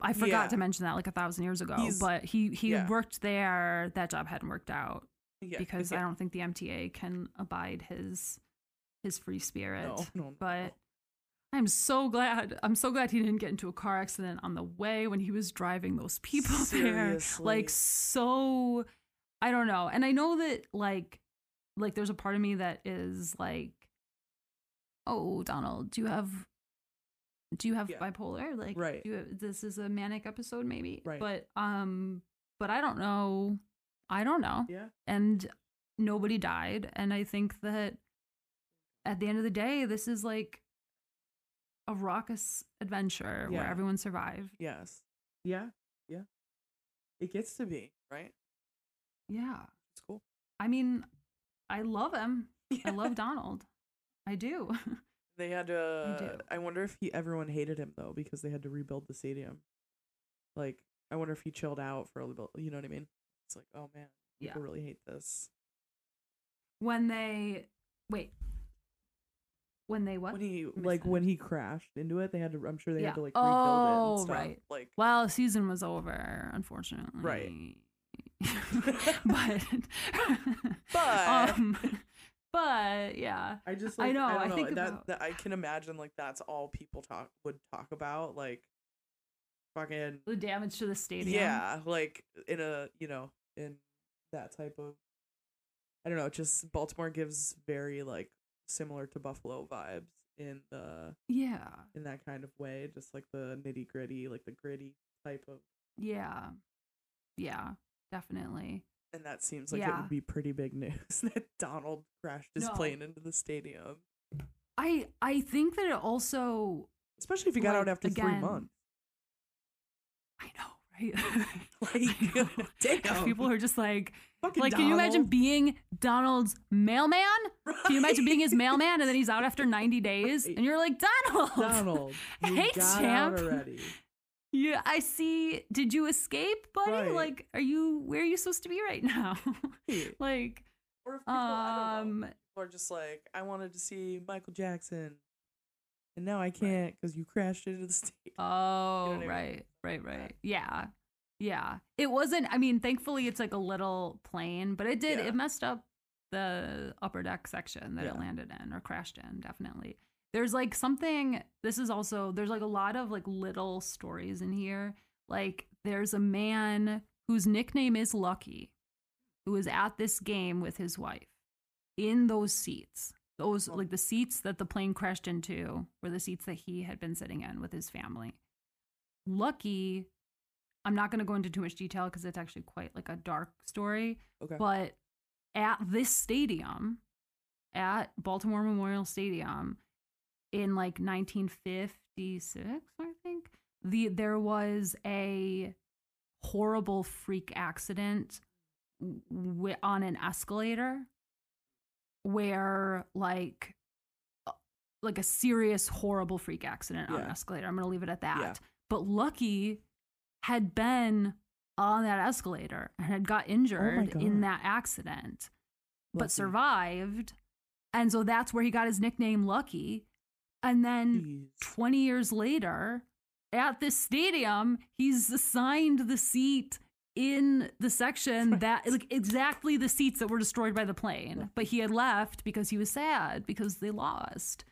I forgot yeah. to mention that like a thousand years ago, He's- but he, he yeah. worked there. That job hadn't worked out Yeah. because. I don't think the MTA can abide his his free spirit. no, no, no, But I'm so glad. I'm so glad he didn't get into a car accident on the way when he was driving those people *laughs* there. Like so I don't know. And I know that like like there's a part of me that is like oh, Donald, do you have do you have Yeah. bipolar? Like Right. do you, this is a manic episode maybe. Right. But um but I don't know. I don't know yeah. and nobody died and i think that at the end of the day this is like a raucous adventure where everyone survived Yes. Yeah. Yeah. It gets to be, right? yeah It's cool. i mean i love him i *laughs* love donald i do *laughs* They had to. do. I wonder if he everyone hated him though because they had to rebuild the stadium. Like, I wonder if he chilled out for a little. You know what I mean? It's like, oh man, yeah people really hate this. when they wait when they what When he like when he crashed into it, they had to. I'm sure they Yeah. had to like rebuild it Oh, and stuff. right. Like, well season was over unfortunately Right. *laughs* but *laughs* But- um, but yeah, I just I know, I, I think that, about- that I can imagine like that's all people talk would talk about like fucking the damage to the stadium. yeah like in a you know in that type of I don't know just Baltimore gives very like similar to Buffalo vibes in the yeah, in that kind of way just like the nitty gritty like the gritty type of yeah, yeah, definitely. And that seems like it would be pretty big news *laughs* that Donald crashed his No. plane into the stadium I I think that it also especially if he got out Like, after three months I know right. *laughs* like *laughs* damn People are just like Fucking like can you imagine being Donald's mailman? Can you imagine being his mailman and then he's out after 90 days Right. and you're like Donald. Donald, Hey, champ. out already. Yeah, I see. Did you escape, buddy? Right. Like, are you where are you supposed to be right now? *laughs* Like, Or if people, know, um, people are just like, I wanted to see Michael Jackson, and now I can't because you crashed into the *laughs* stage. oh, what I mean? right, right, right. Yeah, yeah. It wasn't. I mean, thankfully, it's like a little plane, but it did. Yeah. It messed up the upper deck section that it landed in or crashed in. Definitely. There's like something. This is also. There's like a lot of like little stories in here. Like, there's a man whose nickname is Lucky, who was at this game with his wife in those seats. Those like the seats that the plane crashed into were the seats that he had been sitting in with his family. Lucky, I'm not going to go into too much detail because it's actually quite like a dark story. Okay. But at this stadium, at Baltimore Memorial Stadium, in like 1956, I think the there was a horrible freak accident w- on an escalator where like uh, like a serious horrible freak accident on an escalator. I'm going to leave it at that. Yeah. But Lucky had been on that escalator and had got injured in that accident but survived. And so that's where he got his nickname Lucky. And then Jeez. 20 years later, at this stadium, he's assigned the seat in the section Right. that like exactly the seats that were destroyed by the plane. But he had left because he was sad because they lost.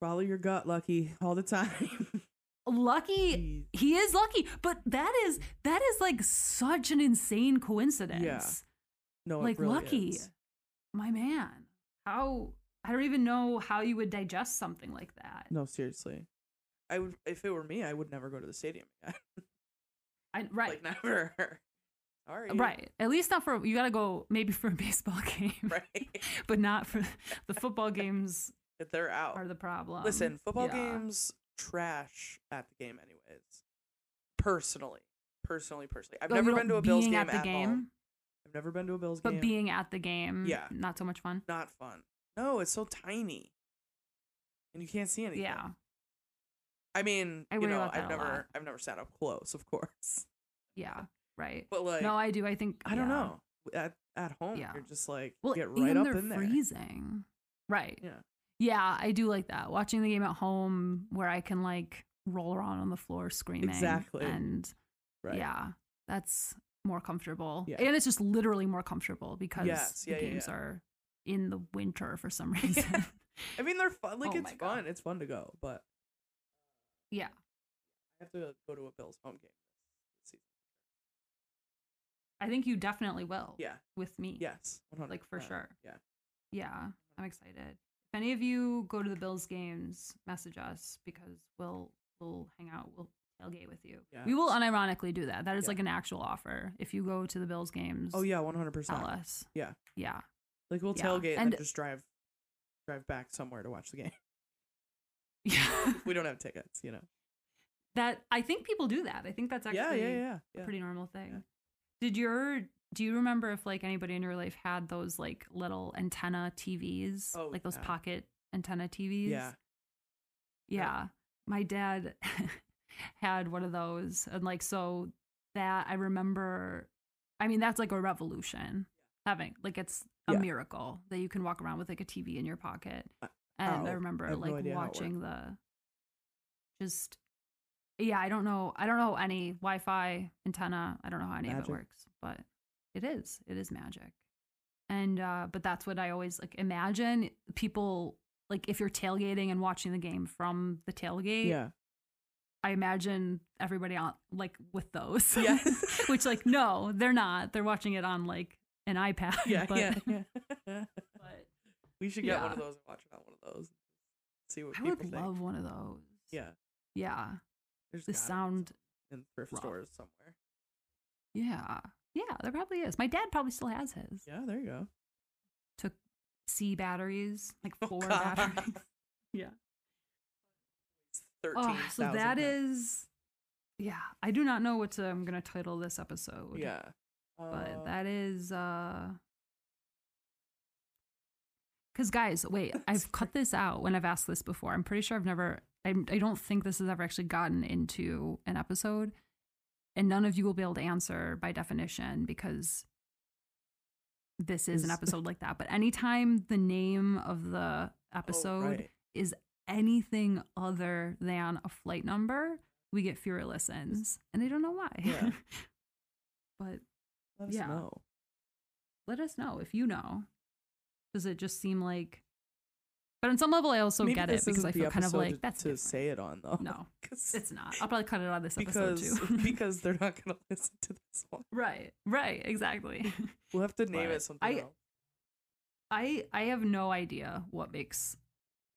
Follow your gut, Lucky, all the time. *laughs* Lucky Jeez. he is lucky, but that is that is like such an insane coincidence. Yeah. No, it like really lucky is. my man how i don't even know how you would digest something like that No, seriously. I would if it were me, I would never go to the stadium again. *laughs* I, right like never. *laughs* Sorry. right at least not for you gotta go maybe for a *laughs* baseball game Right. but not for the football games If they're out. are the problem Listen, football Yeah. games trash at the game anyways. Personally. Personally, personally. I've Oh, never been to a Bills game at the game home. I've never been to a Bills but game. But being at the game Yeah. not so much fun not fun. No, it's so tiny. And you can't see anything. yeah I mean, I you know, I've never I've never sat up close, of course. yeah right But like no i do i think I don't yeah. know. At at home, Yeah. you're just like well get right up they're in there. freezing right Yeah. Yeah, I do like that. Watching the game at home where I can like roll around on the floor screaming. Exactly. And Right. yeah, that's more comfortable. Yeah. And it's just literally more comfortable because Yes, yeah, the yeah, games are in the winter for some *laughs* reason. I mean, they're fun. Like Oh it's fun. It's fun to go, but yeah. I have to go to a Bills home game this season. I think you definitely will Yeah. with me. Yes. 100 Like, for sure. Yeah. Yeah, uh-huh. I'm excited. If any of you go to the Bills games, message us because we'll we'll hang out. We'll tailgate with you. We will unironically do that. That is Yeah. like an actual offer. If you go to the Bills oh, games, Oh yeah, one hundred percent. tell us. Yeah. Yeah. Like we'll Yeah, tailgate and, and- just drive drive back somewhere to watch the game. *laughs* Yeah. we don't have tickets, you know. that I think people do that. I think that's actually yeah, yeah, yeah, a pretty normal thing. Did your do you remember if like anybody in your life had those like little antenna TVs? Oh, like those yeah. pocket antenna TVs? Yeah. Yeah. My dad *laughs* had one of those. And like, so that I remember, I mean, that's like a revolution having, like, it's a Yeah. miracle that you can walk around with like a TV in your pocket. And I oh, remember I no like it watching the, just, yeah, I don't know. I don't know any Wi Fi antenna. I don't know how any of it works, but it is. It is magic. And uh but that's what I always like imagine people like if you're tailgating and watching the game from the tailgate, Yeah. I imagine everybody on like with those. Yeah. *laughs* Which like no, they're not. They're watching it on like an iPad. *laughs* Yeah. but, *laughs* yeah. but we should get one of those and watch about one of those. See what I people would think. love one of those. Yeah. Yeah. There's The sound in thrift rough. stores somewhere. Yeah. Yeah, there probably is. My dad probably still has his. Yeah, there you go. Took C batteries, like Oh, four God. batteries. *laughs* Yeah. Oh, so that is yeah. I do not know what to, I'm gonna title this episode. Yeah. But Uh, that is uh because guys, wait, *laughs* I've cut this out when I've asked this before. I'm pretty sure I've never I, I don't think this has ever actually gotten into an episode. And none of you will be able to answer by definition because this is an episode like that. But anytime the name of the oh, episode right. is anything other than a flight number, we get fewer listens. And I don't know why. Yeah. *laughs* but Let us yeah. know. let us know if you know. Does it just seem like but on some level I also Maybe get it because I feel kind of like to- that's to different. say it on though. No, *laughs* it's not. I'll probably cut it out of this episode because too. *laughs* because they're not gonna *laughs* listen to this one. right, right, exactly. We'll have to name But it something I- else. I I have no idea what makes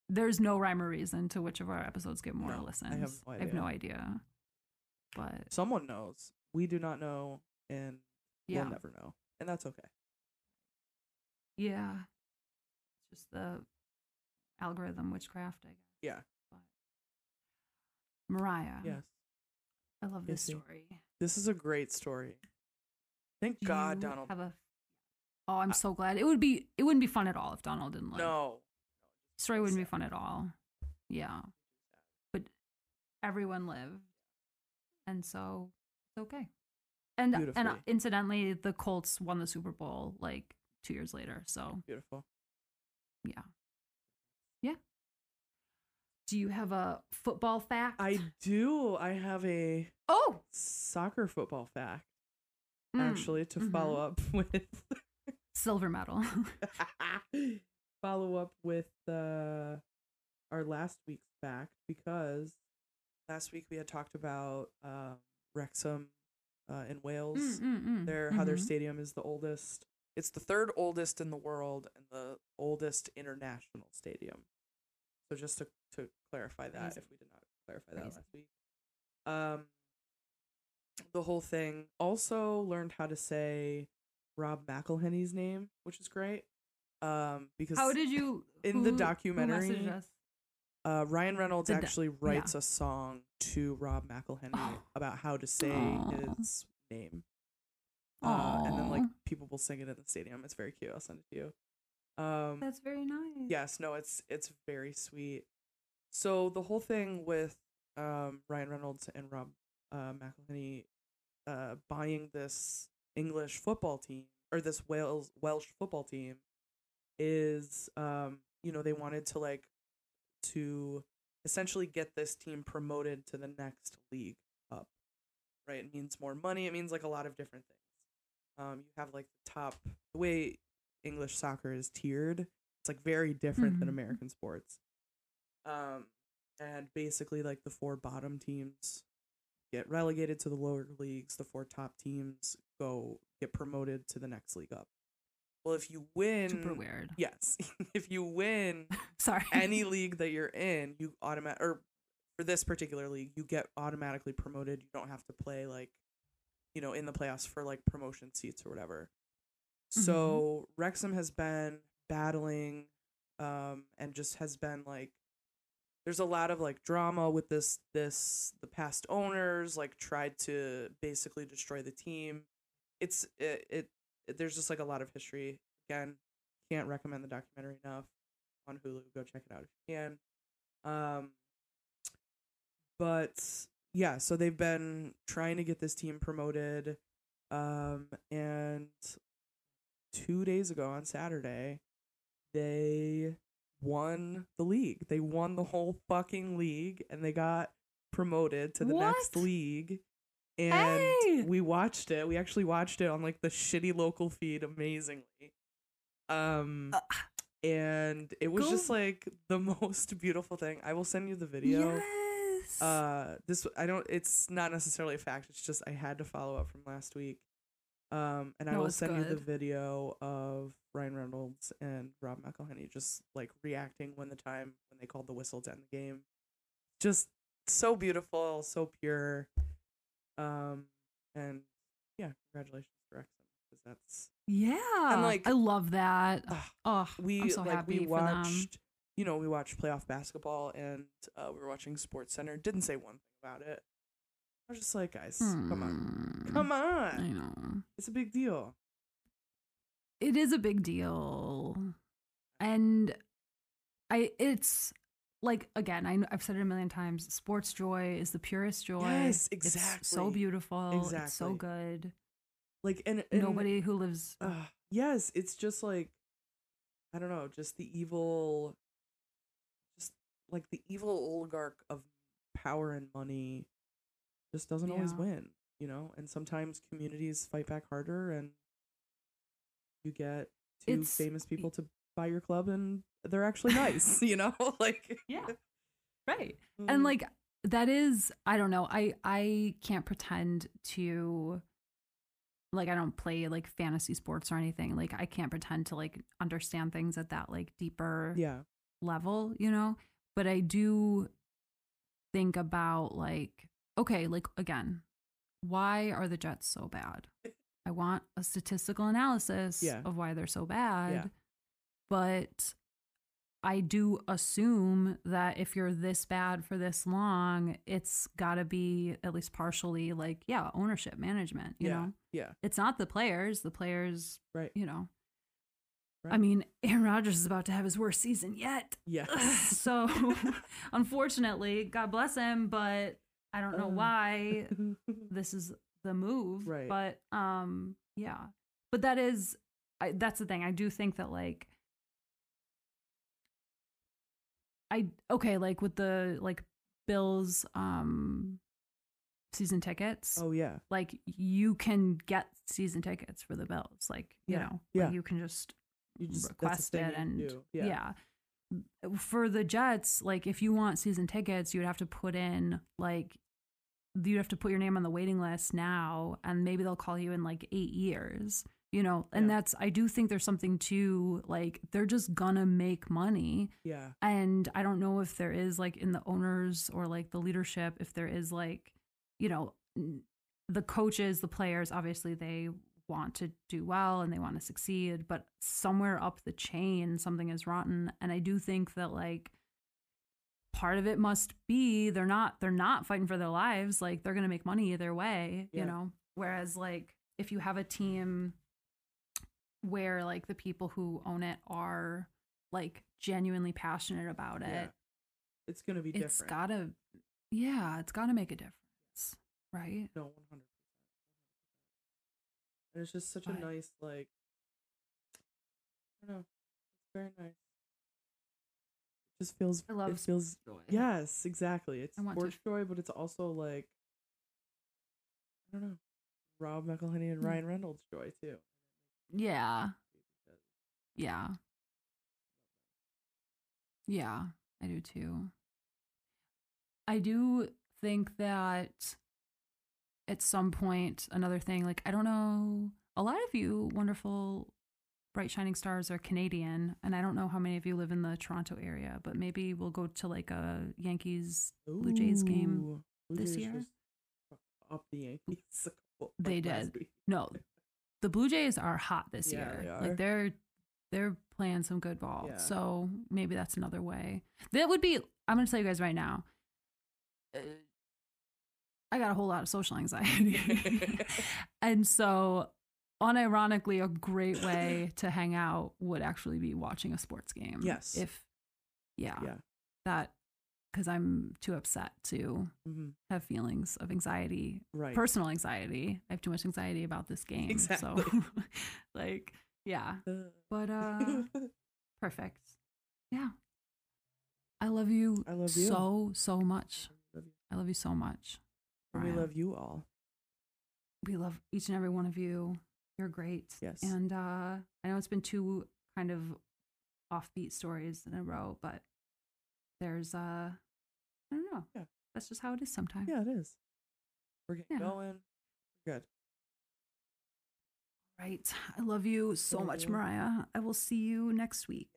there's no rhyme or reason to which of our episodes get more No, I have listens. no I have no idea. But Someone knows. We do not know, and yeah, we'll never know, and that's okay. yeah, it's just the algorithm witchcraft. I guess. Yeah. But Mariah, Yes. I love this story. This is a great story. Thank Do God, Donald. Have a, oh, I'm I- so glad. It would be. It wouldn't be fun at all if Donald didn't live. no. story wouldn't be fun at all. Yeah, but everyone lived, and so it's okay. And and uh, incidentally, the Colts won the Super Bowl like two years later. So Beautiful. yeah, yeah. Do you have a football fact? I do. I have a oh soccer football fact mm, actually to follow up *laughs* with silver medal. *laughs* follow up with uh, our last week's fact because last week we had talked about um, Wrexham uh, in Wales. Mm, mm, mm, Their how their mhm. stadium is the oldest. It's the third oldest in the world and the oldest international stadium. So just to to clarify that, if we did not clarify that last week, um, the whole thing. Also learned how to say Rob McElhenney's name, which is great. Um, because How did you in the who- who documentary? Uh, Ryan Reynolds The actually writes a song to Rob McElhenney Oh. about how to say Aw. his name. Uh, and then like people will sing it in the stadium. It's very cute. I'll send it to you. Um, That's very nice. yes, no, it's it's very sweet. So the whole thing with um, Ryan Reynolds and Rob uh, McElhenney uh, buying this English football team or this Wales Welsh football team is um, you know they wanted to like to essentially get this team promoted to the next league up. Right? It means more money. It means like a lot of different things. Um, you have like the top the way English soccer is tiered. It's like very different than Mhm. American sports. Um, and basically like the four bottom teams get relegated to the lower leagues. The four top teams go get promoted to the next league up. Well, if you win, Super weird. Yes, *laughs* if you win *laughs* Sorry. any league that you're in, you automatic or for this particular league, you get automatically promoted. You don't have to play like, you know, in the playoffs for like promotion seats or whatever. So Wrexham has been battling, um, and just has been like, there's a lot of like drama with this this the past owners like tried to basically destroy the team. It's it, it, it there's just like a lot of history. Again, can't recommend the documentary enough on Hulu. Go check it out if you can. Um, but yeah, so they've been trying to get this team promoted, um, and two days ago on Saturday, they won the league. They won the whole fucking league, and they got promoted to the next league. And Hey! we watched it. We actually watched it on like the shitty local feed amazingly. Um Uh, and it was just like the *laughs* most beautiful thing. I will send you the video. Yes. Uh this I don't it's not necessarily a fact. It's just I had to follow up from last week. Um and I No, will send you the video of Ryan Reynolds and Rob McElhenney just like reacting when the time when they called the whistle to end the game. Just so beautiful, so pure. Um and yeah, congratulations to Wrexham because that's yeah. like- I love that. Oh, we so like happy we watched you know we watched playoff basketball and uh, we were watching sports center didn't say one thing about it i was just like guys come on Hmm. come I know. it's a big deal It is a big deal. And I it's like again, I I've said it a million times. Sports joy is the purest joy. Yes, It's so exactly. beautiful. It's so good. like and, and Nobody who lives uh, yes it's just like i don't know just the evil just like the evil oligarch of power and money just doesn't always win you know and sometimes communities fight back harder and you get two It's- famous people to buy your club and they're actually nice *laughs* you know *laughs* like Yeah. Right. mm, and like that is i don't know i i can't pretend to like i don't play like fantasy sports or anything like i can't pretend to like understand things at that like deeper yeah level you know but i do think about like okay like again why are the jets so bad *laughs* i want a statistical analysis Yeah. of why they're so bad Yeah. But I do assume that if you're this bad for this long, it's got to be at least partially like, yeah, ownership, management, you yeah know? yeah It's not the players. The players, right you know. I mean, Aaron Rodgers is about to have his worst season yet. yes *laughs* so, *laughs* unfortunately, God bless him, but I don't know Uh. why *laughs* this is the move. Right. But um yeah. But that is I, that's the thing. I do think that like I okay, like with the like Bills um season tickets. oh yeah Like you can get season tickets for the Bills. Like, you Yeah, know, yeah. like you can just you just request it and do. yeah. For the Jets, like if you want season tickets, you would have to put in like you'd have to put your name on the waiting list now and maybe they'll call you in like 8 years. You know, and Yeah. that's I do think there's something to like they're just gonna make money yeah and I don't know if there is like in the owners or like the leadership if there is like you know the coaches, the players obviously they want to do well and they want to succeed, but somewhere up the chain something is rotten and I do think that like part of it must be they're not they're not fighting for their lives, like they're to make money either way, Yeah. you know. Whereas like if you have a team where like the people who own it are like genuinely passionate about it, Yeah. it's gonna be It's gotta yeah, it's gotta make a difference. Right? No, one hundred percent. And it's just such But- a nice like. I don't know. It's very nice. It just feels. I love It feels. joy. Yes, exactly. It's want to- sports joy, but it's also like. I don't know. Rob McElhenney and Mm. Ryan Reynolds joy too. Yeah. Yeah. Yeah, I do too. I do think that at some point, another thing, like, I don't know, a lot of you wonderful, bright, shining stars are Canadian, and I don't know how many of you live in the Toronto area, but maybe we'll go to like a Yankees. Blue Jays game Ooh, this year? Up the Yankees. *laughs* They did. No, the Blue Jays are hot this Yeah, year. they. Like they're they're playing some good ball. Yeah. So maybe that's another way. That would be. I'm gonna tell you guys right now. uh, I got a whole lot of social anxiety, *laughs* *laughs* and so unironically, a great way to hang out would actually be watching a sports game. Yes. If yeah, Yeah. that because I'm too upset to hmm have feelings of anxiety Right. personal anxiety. I have too much anxiety about this game. Exactly. So *laughs* like, yeah. Uh, But uh *laughs* perfect. Yeah. I love you I love you. so, so much. love you. I love you so much. And we love you all. we love each and every one of you. You're great. Yes. And uh, I know it's been two kind of offbeat stories in a row, but there's uh, I don't know. Yeah. That's just how it is sometimes. Yeah, it is. We're getting Yeah. going. Good. Right. I love you so Love much, you. Mariah. I will see you next week.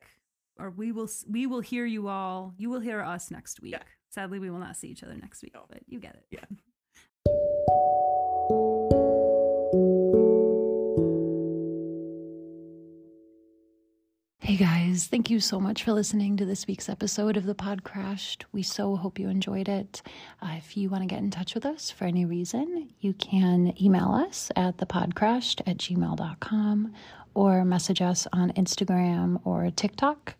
Or we will we will hear you all. You will hear us next week. Yeah. Sadly, we will not see each other next week, No. but you get it. Yeah. *laughs* Hey guys, thank you so much for listening to this week's episode of The Pod Crashed. We so hope you enjoyed it. Uh, if you want to get in touch with us for any reason, you can email us at thepodcrashed at gmail.com or message us on Instagram or TikTok.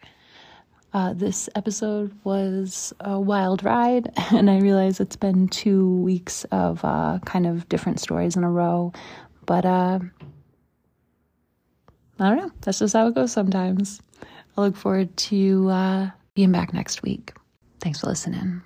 Uh, this episode was a wild ride, *laughs* and I realize it's been two weeks of uh, kind of different stories in a row, but uh, I don't know. That's just how it goes sometimes. I look forward to uh, being back next week. Thanks for listening.